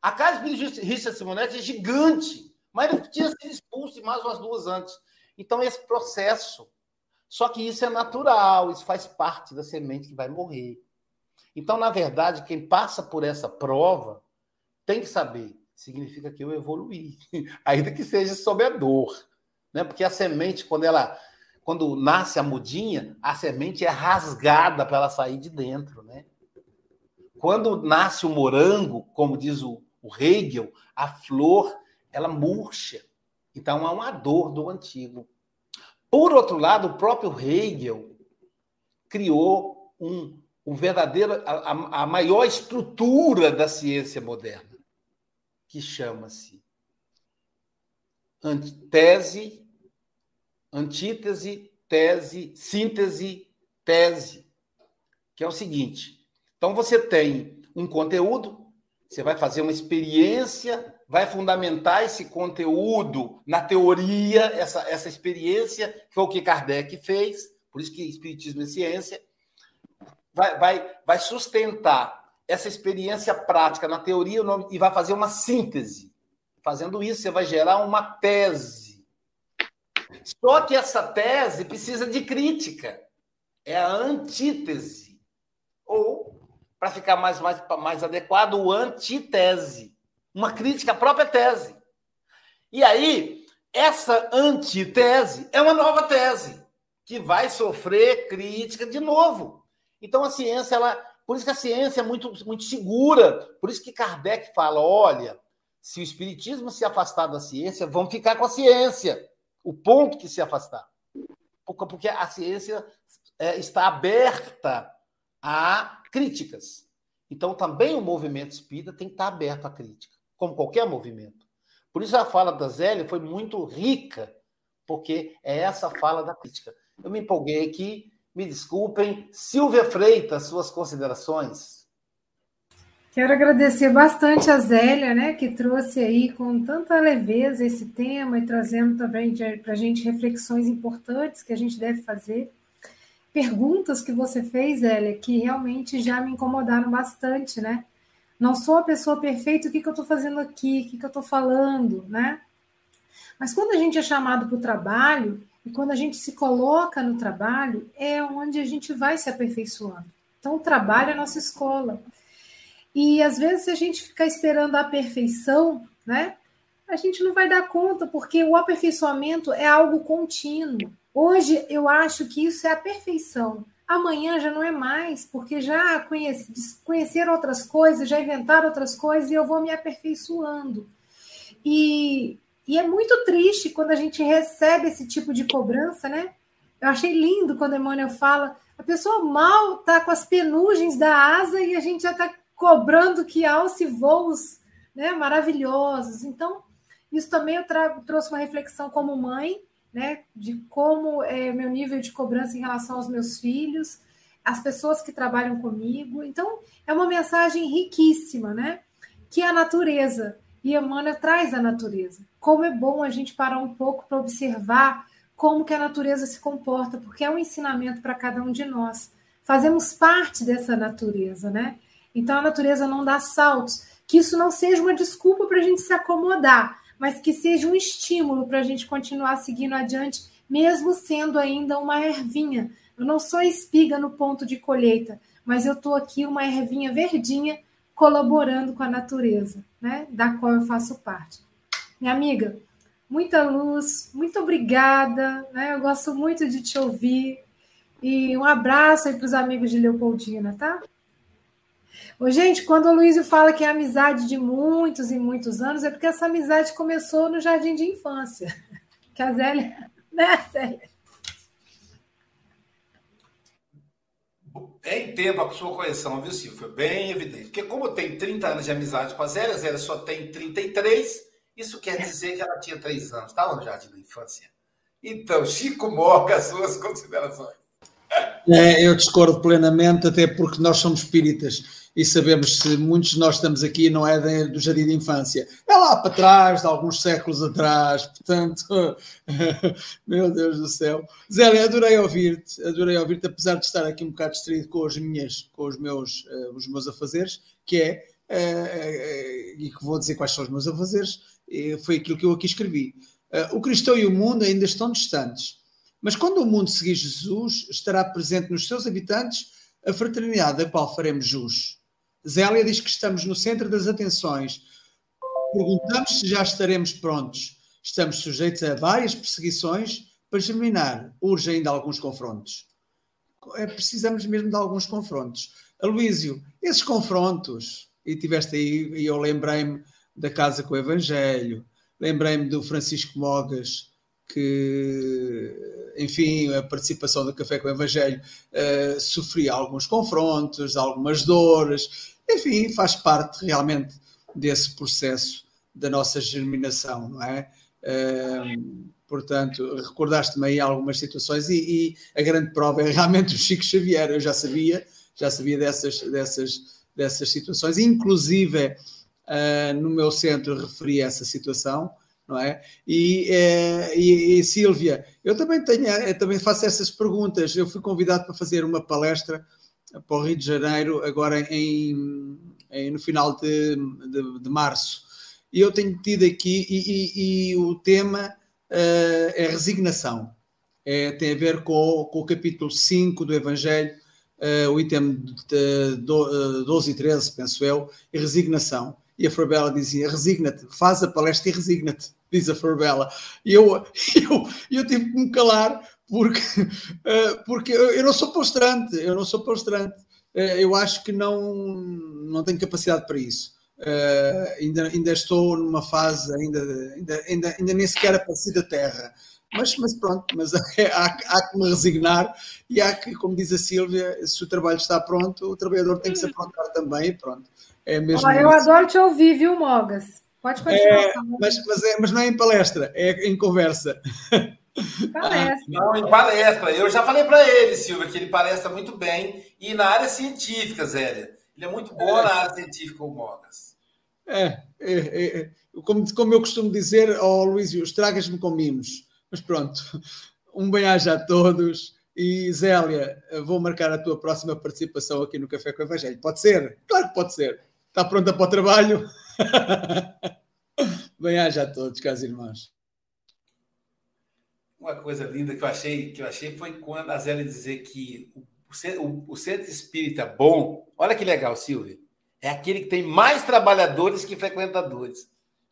a casa de Richard Simonetti é gigante, mas ele tinha sido expulso mais umas duas antes. Então, esse processo. Só que isso é natural, isso faz parte da semente que vai morrer. Então, na verdade, quem passa por essa prova tem que saber, significa que eu evoluí, ainda que seja sob a dor. Né? Porque a semente, quando ela quando nasce a mudinha, a semente é rasgada para ela sair de dentro, né? Quando nasce o morango, como diz o, o Hegel, a flor ela murcha. Então há uma dor do antigo. Por outro lado, o próprio Hegel criou um, um verdadeiro a, a maior estrutura da ciência moderna, que chama-se tese, antítese, tese, síntese, tese, que é o seguinte: então você tem um conteúdo, você vai fazer uma experiência, vai fundamentar esse conteúdo na teoria, essa, essa experiência, que foi o que Kardec fez, por isso que Espiritismo é ciência, vai, vai, vai sustentar essa experiência prática na teoria e vai fazer uma síntese. Fazendo isso, você vai gerar uma tese. Só que essa tese precisa de crítica. É a antítese. Ou para ficar mais, mais, mais adequado, o antitese. Uma crítica à própria tese. E aí, essa antitese é uma nova tese, que vai sofrer crítica de novo. Então, a ciência, ela, por isso que a ciência é muito, muito segura. Por isso que Kardec fala: olha, se o espiritismo se afastar da ciência, vão ficar com a ciência. O ponto que se afastar. Porque a ciência é, está aberta a críticas. Então, também o movimento espírita tem que estar aberto à crítica, como qualquer movimento. Por isso, a fala da Zélia foi muito rica, porque é essa fala da crítica. Eu me empolguei aqui, me desculpem. Silvia Freitas, suas considerações. Quero agradecer bastante a Zélia, né, que trouxe aí com tanta leveza esse tema e trazendo também para a gente reflexões importantes que a gente deve fazer perguntas que você fez, Elia, que realmente já me incomodaram bastante, né? Não sou a pessoa perfeita, o que, que eu estou fazendo aqui, o que, que eu estou falando, né? Mas quando a gente é chamado para o trabalho, e quando a gente se coloca no trabalho, é onde a gente vai se aperfeiçoando. Então, o trabalho é a nossa escola. E às vezes, se a gente ficar esperando a perfeição, né? A gente não vai dar conta, porque o aperfeiçoamento é algo contínuo. Hoje eu acho que isso é a perfeição. Amanhã já não é mais, porque já conheci, conheceram outras coisas, já inventaram outras coisas e eu vou me aperfeiçoando. E, e é muito triste quando a gente recebe esse tipo de cobrança, né? Eu achei lindo quando Emmanuel fala, a pessoa mal está com as penugens da asa e a gente já está cobrando que alce voos né, maravilhosos. Então, isso também eu trouxe uma reflexão como mãe, né, de como é meu nível de cobrança em relação aos meus filhos, as pessoas que trabalham comigo. Então, é uma mensagem riquíssima, né? Que a natureza. E Emmanuel traz a natureza. Como é bom a gente parar um pouco para observar como que a natureza se comporta, porque é um ensinamento para cada um de nós. Fazemos parte dessa natureza, né? Então a natureza não dá saltos. Que isso não seja uma desculpa para a gente se acomodar, mas que seja um estímulo para a gente continuar seguindo adiante, mesmo sendo ainda uma ervinha. Eu não sou espiga no ponto de colheita, mas eu estou aqui uma ervinha verdinha colaborando com a natureza, né, da qual eu faço parte. Minha amiga, muita luz, muito obrigada, né? Eu gosto muito de te ouvir. E um abraço aí para os amigos de Leopoldina, tá? Ô, gente, quando o Luísio fala que é amizade de muitos e muitos anos, é porque essa amizade começou no jardim de infância. Que a Zélia Né, Célia? Entendo a sua correção, viu, Silvio? Foi bem evidente. Porque como tem 30 anos de amizade com a Zélia, a Zélia só tem 33, isso quer dizer que ela tinha 3 anos. Estava tá no jardim da infância. Então, Chico Morga, suas considerações. É, eu discordo plenamente, até porque nós somos espíritas e sabemos se muitos de nós estamos aqui não é de, do jardim de infância, é lá para trás, de alguns séculos atrás, portanto, meu Deus do céu. Zélia, adorei ouvir-te, adorei ouvir-te, apesar de estar aqui um bocado distraído com as minhas, com os meus, uh, os meus afazeres, que é, uh, uh, e que vou dizer quais são os meus afazeres, foi aquilo que eu aqui escrevi. o cristão e o mundo ainda estão distantes, mas quando o mundo seguir Jesus, estará presente nos seus habitantes a fraternidade da qual faremos jus. Zélia diz que estamos no centro das atenções. Perguntamos se já estaremos prontos. Estamos sujeitos a várias perseguições para germinar. Urge ainda alguns confrontos. É, precisamos mesmo de alguns confrontos. Aloísio, esses confrontos, e tiveste aí, e eu lembrei-me da Casa com o Evangelho, lembrei-me do Francisco Mogas, que, enfim, a participação do Café com o Evangelho uh, sofria alguns confrontos, algumas dores, enfim, faz parte realmente desse processo da nossa germinação, não é? Uh, portanto, recordaste-me aí algumas situações e, e, a grande prova é realmente o Chico Xavier. Eu já sabia, já sabia dessas, dessas, dessas situações, inclusive uh, no meu centro referi essa situação, não é? E, uh, e, e, Sílvia, eu também tenho, eu também faço essas perguntas. Eu fui convidado para fazer uma palestra para o Rio de Janeiro agora em, em no final de, de, de, março. E eu tenho tido aqui, e, e, e o tema uh, é resignação. É, tem a ver com, com o capítulo 5 do Evangelho, uh, o item de, de 12 e 13, penso eu, e resignação. E a Forbela dizia: resigna-te, faz a palestra e resigna-te, diz a Forbela. E eu, eu, eu tive que me calar, porque, uh, porque eu não sou postrante, eu não sou postrante. Uh, eu acho que não, não tenho capacidade para isso. Uh, ainda, ainda estou numa fase, ainda, ainda, ainda, ainda nem sequer apareci da Terra. Mas, mas pronto, mas há, há que me resignar e há que, como diz a Sílvia, se o trabalho está pronto, o trabalhador tem que se aprontar também, pronto. É mesmo eu adoro te ouvir, viu, Mogas? Pode continuar. É, mas, mas, é, mas não é em palestra, é em conversa. Palestra. Não, em palestra. Eu já falei para ele, Silvia, que ele palestra muito bem. E na área científica, Zélia. Ele é muito bom é. na área científica, o Mogas. É, é, é, é, como, como eu costumo dizer ao oh, Luísio, estragas-me com mimos. Mas pronto, um bem-aja a todos. E Zélia, vou marcar a tua próxima participação aqui no Café com o Evangelho. Pode ser? Claro que pode ser. Está pronta para o trabalho? bem-aja a todos, caros irmãos. Uma coisa linda que eu achei, que eu achei foi quando a Zélia dizer que o, o, o centro espírita bom, olha que legal, Silvia, é aquele que tem mais trabalhadores que frequentadores.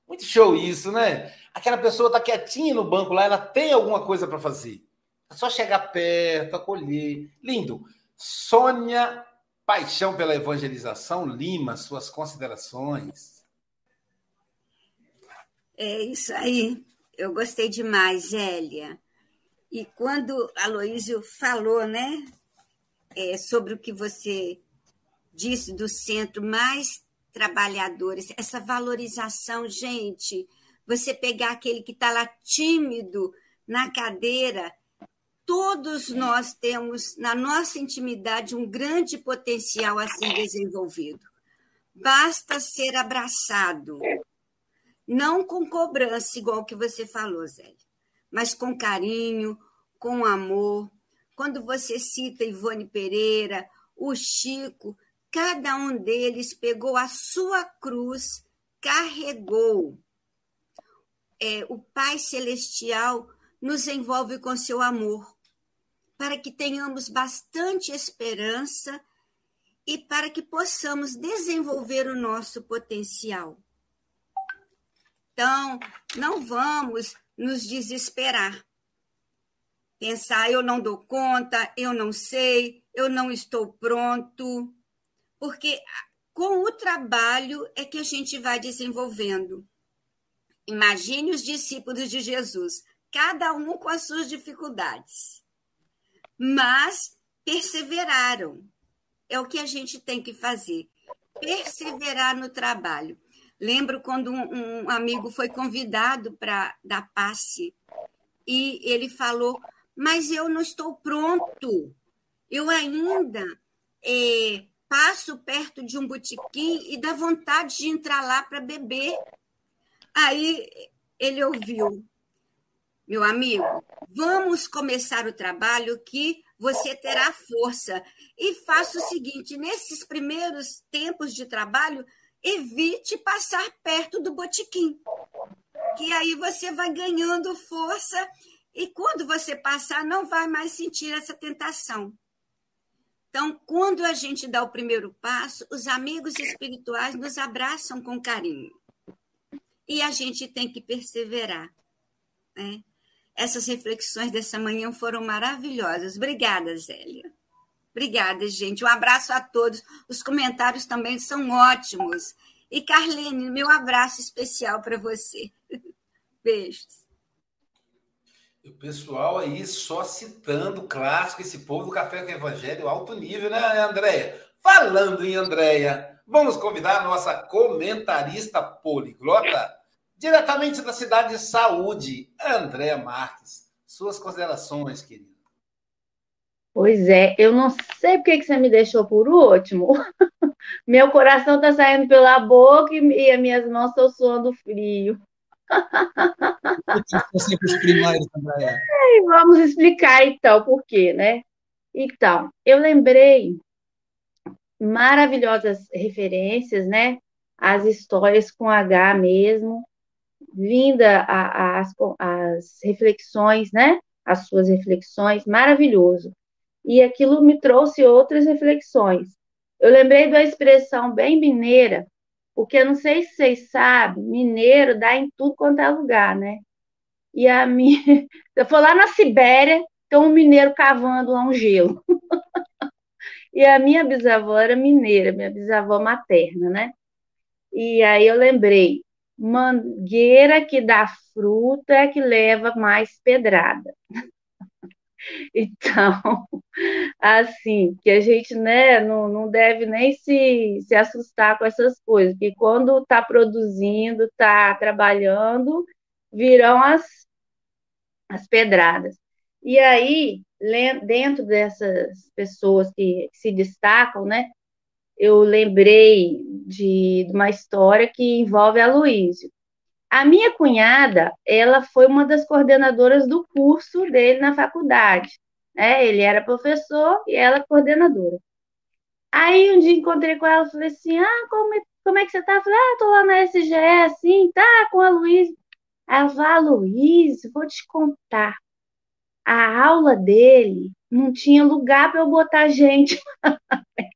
Muito show isso, né? Aquela pessoa está quietinha no banco lá, ela tem alguma coisa para fazer. É só chegar perto, acolher. Lindo. Sônia Paixão pela Evangelização Lima, suas considerações. É isso aí. Eu gostei demais, Zélia. E quando Aloísio falou, né, é, sobre o que você disse do centro, mais trabalhadores, essa valorização, gente, você pegar aquele que está lá tímido na cadeira, todos nós temos na nossa intimidade um grande potencial a ser desenvolvido. Basta ser abraçado, não com cobrança, igual que você falou, Zé, mas com carinho, com amor. Quando você cita Ivone Pereira, o Chico, cada um deles pegou a sua cruz, carregou. É, o Pai Celestial nos envolve com seu amor, para que tenhamos bastante esperança e para que possamos desenvolver o nosso potencial. Então, não vamos nos desesperar pensar eu não dou conta, eu não sei, eu não estou pronto, porque com o trabalho é que a gente vai desenvolvendo. Imagine os discípulos de Jesus, cada um com as suas dificuldades. Mas perseveraram. É o que a gente tem que fazer. Perseverar no trabalho. Lembro quando um, um amigo foi convidado para dar passe e ele falou: Mas eu não estou pronto. Eu ainda é, passo perto de um botequim e dá vontade de entrar lá para beber. Aí ele ouviu: Meu amigo, vamos começar o trabalho que você terá força. E faça o seguinte: nesses primeiros tempos de trabalho, evite passar perto do botequim, que aí você vai ganhando força e quando você passar, não vai mais sentir essa tentação. Então, quando a gente dá o primeiro passo, os amigos espirituais nos abraçam com carinho. E a gente tem que perseverar. Né? Essas reflexões dessa manhã foram maravilhosas. Obrigada, Zélia. Obrigada, gente. Um abraço a todos. Os comentários também são ótimos. E, Carlene, meu abraço especial para você. Beijos. O pessoal aí só citando clássico, esse povo do Café com Evangelho, alto nível, né, Andréia? Falando em Andréia, vamos convidar a nossa comentarista poliglota, diretamente da cidade de Saúde, Andréia Marques. Suas considerações, querida. Pois é, eu não sei por que você me deixou por último. Meu coração está saindo pela boca e, as minhas mãos estão suando frio. Sempre os primeiros, Andréia. Vamos explicar então por quê, né? Então, eu lembrei maravilhosas referências, né? As histórias com H mesmo, linda a, a, as, as reflexões, né? As suas reflexões, maravilhoso e aquilo me trouxe outras reflexões. Eu lembrei uma expressão bem mineira, porque eu não sei se vocês sabem, mineiro dá em tudo quanto é lugar, né? E a minha. Eu fui lá na Sibéria, tem um mineiro cavando lá um gelo. e a minha bisavó era mineira, minha bisavó materna, né? E aí eu lembrei, mangueira que dá fruta é que leva mais pedrada. Então, assim, que a gente né, não, não deve nem se, se assustar com essas coisas, porque quando está produzindo, está trabalhando, virão as, as pedradas. E aí, dentro dessas pessoas que se destacam, né, eu lembrei de, de uma história que envolve a Luísio. A minha cunhada, ela foi uma das coordenadoras do curso dele na faculdade. Né? Ele era professor e ela coordenadora. Aí um dia encontrei com ela falei assim: Ah, como é, como é que você tá? Falei, ah, tô lá na SGE, assim, tá, com a Luísa. Ela falou, ah, Luiz, vou te contar. A aula dele não tinha lugar para eu botar gente.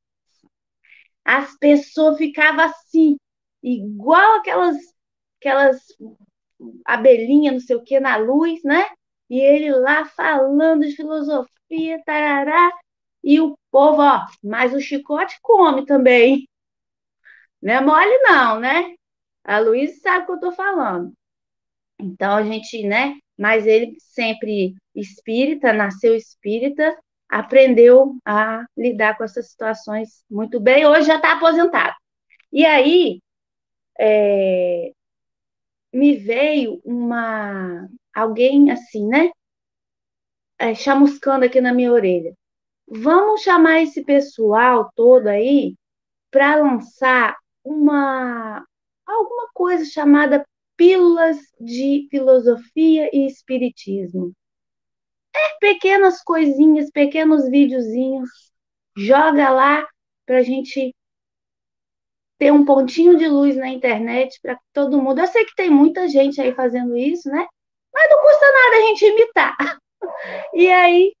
As pessoas ficavam assim, igual aquelas aquelas abelhinhas, não sei o que, na luz, né? E ele lá falando de filosofia, tarará, e o povo, ó, mas o chicote come também. Não é mole, não, né? A Luísa sabe o que eu tô falando. Então a gente, né? Mas ele sempre espírita, nasceu espírita, aprendeu a lidar com essas situações muito bem. Hoje já está aposentado. E aí, é, me veio uma alguém assim, né? É, chamuscando aqui na minha orelha. Vamos chamar esse pessoal todo aí para lançar uma alguma coisa chamada Pílulas de Filosofia e Espiritismo. É pequenas coisinhas, pequenos videozinhos. Joga lá para a gente ter um pontinho de luz na internet para todo mundo. Eu sei que tem muita gente aí fazendo isso, né? Mas não custa nada a gente imitar. E aí,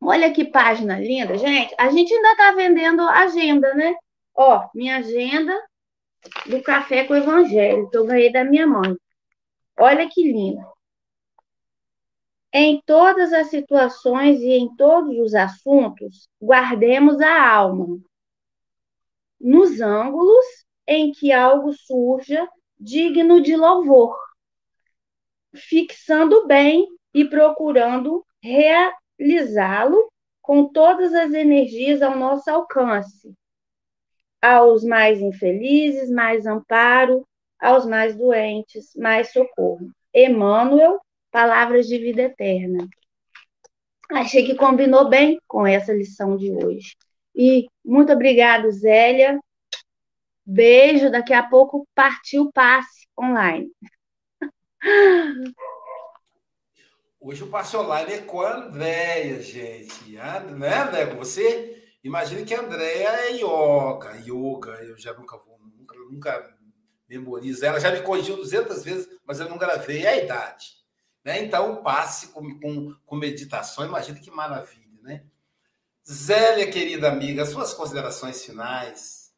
olha que página linda, gente. A gente ainda está vendendo agenda, né? Ó, minha agenda do Café com o Evangelho, que eu ganhei da minha mãe. Olha que lindo. Em todas as situações e em todos os assuntos, guardemos a alma, nos ângulos em que algo surja digno de louvor. fixando bem e procurando realizá-lo com todas as energias ao nosso alcance. Aos mais infelizes, mais amparo, aos mais doentes, mais socorro. Emmanuel, Palavras de Vida Eterna. Achei que combinou bem com essa lição de hoje. E muito obrigada, Zélia. Beijo. Daqui a pouco partiu passe online. Hoje o passe online é com a Andréia, gente. Né, André? Você? Imagina que a Andréia é yoga, yoga. Eu já nunca vou, nunca, nunca memorizo. Ela já me corrigiu 200 vezes, mas eu não gravei. É a idade. Né? Então, passe com, com, com meditação. Imagina que maravilha, né? Zélia, querida amiga, suas considerações finais.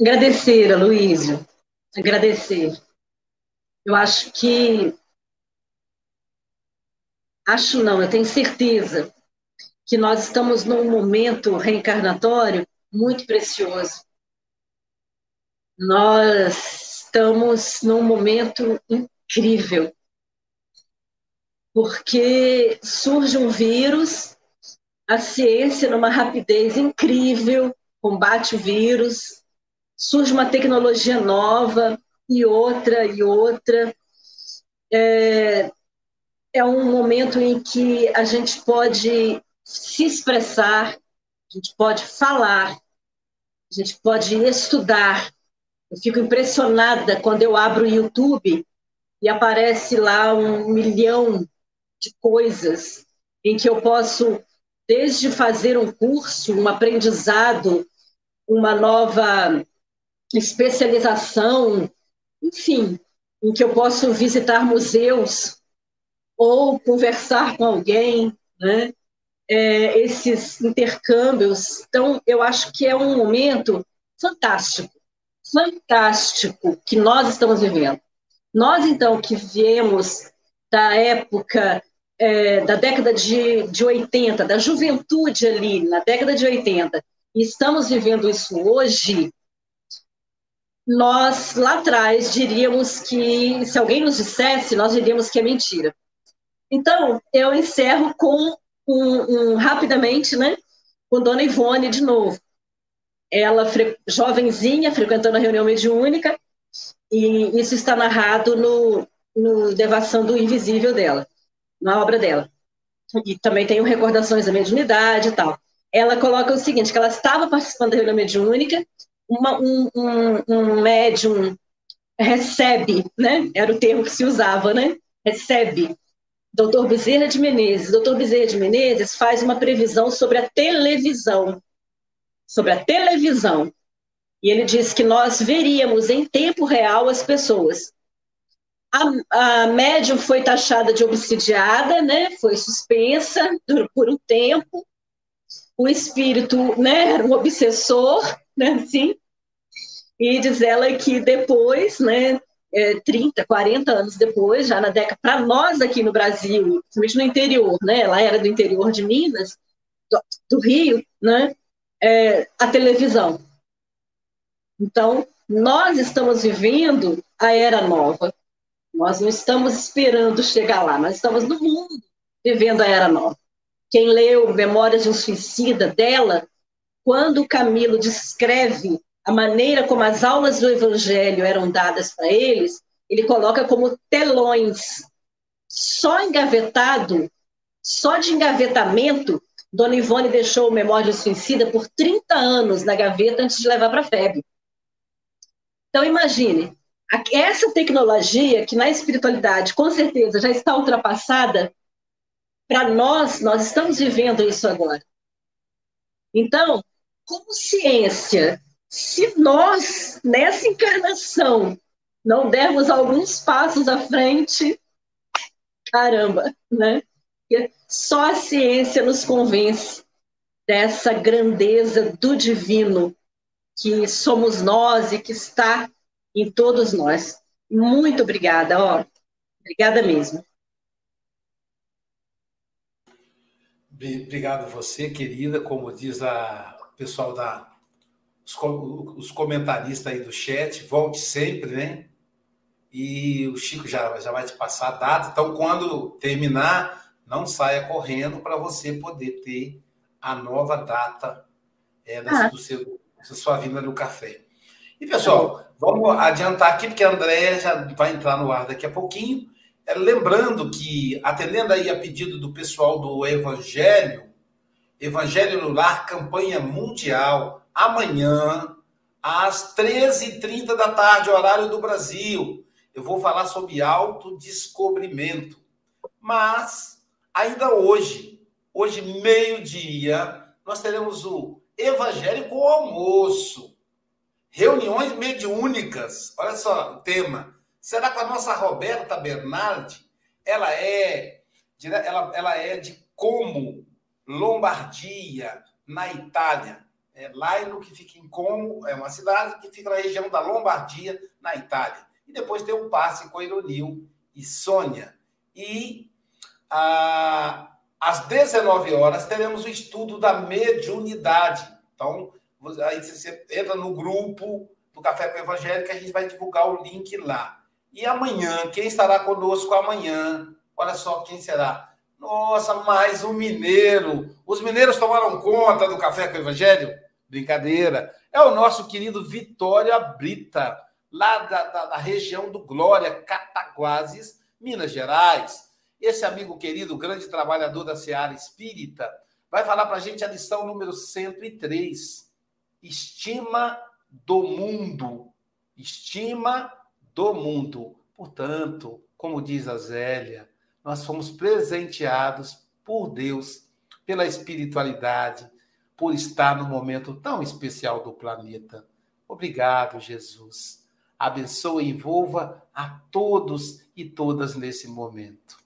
Agradecer, Aloysio. Agradecer. Eu acho que. Acho não, eu tenho certeza que nós estamos num momento reencarnatório muito precioso. Nós estamos num momento incrível porque surge um vírus, a ciência, numa rapidez incrível, combate o vírus, surge uma tecnologia nova e outra e outra. É, é um momento em que a gente pode se expressar, a gente pode falar, a gente pode estudar. Eu fico impressionada quando eu abro o YouTube e aparece lá um milhão de coisas em que eu posso, desde fazer um curso, um aprendizado, uma nova especialização, enfim, em que eu posso visitar museus ou conversar com alguém, né? É, esses intercâmbios. Então, eu acho que é um momento fantástico, fantástico que nós estamos vivendo. Nós, então, que viemos da época é, da década de, de 80, da juventude ali, na década de 80, e estamos vivendo isso hoje, nós lá atrás diríamos que, se alguém nos dissesse, nós diríamos que é mentira. Então, eu encerro com um, um rapidamente, né, com Dona Ivone de novo. Ela, jovenzinha, frequentando a reunião mediúnica, e isso está narrado no, no Devação do Invisível dela na obra dela. E também tem Recordações da Mediunidade e tal. Ela coloca o seguinte, que ela estava participando da reunião mediúnica, uma, um, um, um médium recebe, né? Era o termo que se usava, né? Recebe. Doutor Bezerra de Menezes. Doutor Bezerra de Menezes faz uma previsão sobre a televisão. Sobre a televisão. E ele diz que nós veríamos em tempo real as pessoas. A, a médium foi taxada de obsidiada, né? Foi suspensa por um tempo. O espírito, né? Era um obsessor, né? Assim. E diz ela que depois, né? É, 30, 40 anos depois, já na década, para nós aqui no Brasil, principalmente no interior, né? Ela era do interior de Minas, do, do Rio, né? É, a televisão. Então, nós estamos vivendo a era nova. Nós não estamos esperando chegar lá, nós estamos no mundo vivendo a era nova. Quem leu Memórias de um Suicida dela, quando Camilo descreve a maneira como as aulas do Evangelho eram dadas para eles, ele coloca como telões, só engavetado, só de engavetamento. Dona Ivone deixou o Memória de Suicida por 30 anos na gaveta antes de levar para a FEB. Então, imagine, essa tecnologia, que na espiritualidade com certeza já está ultrapassada, para nós, nós estamos vivendo isso agora. Então, como ciência, se nós, nessa encarnação, não dermos alguns passos à frente, caramba, né? Só a ciência nos convence dessa grandeza do divino que somos nós e que está em todos nós. Muito obrigada, ó. Obrigada mesmo. Obrigado você, querida. Como diz a, o pessoal da os, comentaristas aí do chat, volte sempre, né? E o Chico já, já vai te passar a data. Então, quando terminar, não saia correndo para você poder ter a nova data é, ah. do seu, da sua vinda no café. E, pessoal, vamos adiantar aqui, porque a Andréia já vai entrar no ar daqui a pouquinho. É, lembrando que, atendendo aí a pedido do pessoal do Evangelho, Evangelho no Lar, campanha mundial, amanhã, às 13h30 da tarde, horário do Brasil. Eu vou falar sobre autodescobrimento. Mas, ainda hoje, hoje, meio-dia, nós teremos o Evangelho com almoço. Reuniões mediúnicas. Olha só o tema. Será que a nossa Roberta Bernardi, ela é, ela, ela é de como Lombardia, na Itália. É Laino, que fica em Como, é uma cidade que fica na região da Lombardia, na Itália. E depois tem um passe com Ironil e Sônia. E às 19 horas teremos o estudo da mediunidade. Então, aí você entra no grupo do Café com o Evangelho que a gente vai divulgar o link lá. E amanhã, quem estará conosco amanhã? Olha só quem será. Nossa, mais um mineiro. Os mineiros tomaram conta do Café com o Evangelho? Brincadeira. É o nosso querido Vitória Brita, lá da, da, da região do Glória, Cataguases, Minas Gerais. Esse amigo querido, grande trabalhador da Seara Espírita, vai falar para a gente a lição número 103. Estima do mundo. Estima do mundo. Portanto, como diz a Zélia, nós fomos presenteados por Deus, pela espiritualidade, por estar no momento tão especial do planeta. Obrigado, Jesus. Abençoe e envolva a todos e todas nesse momento.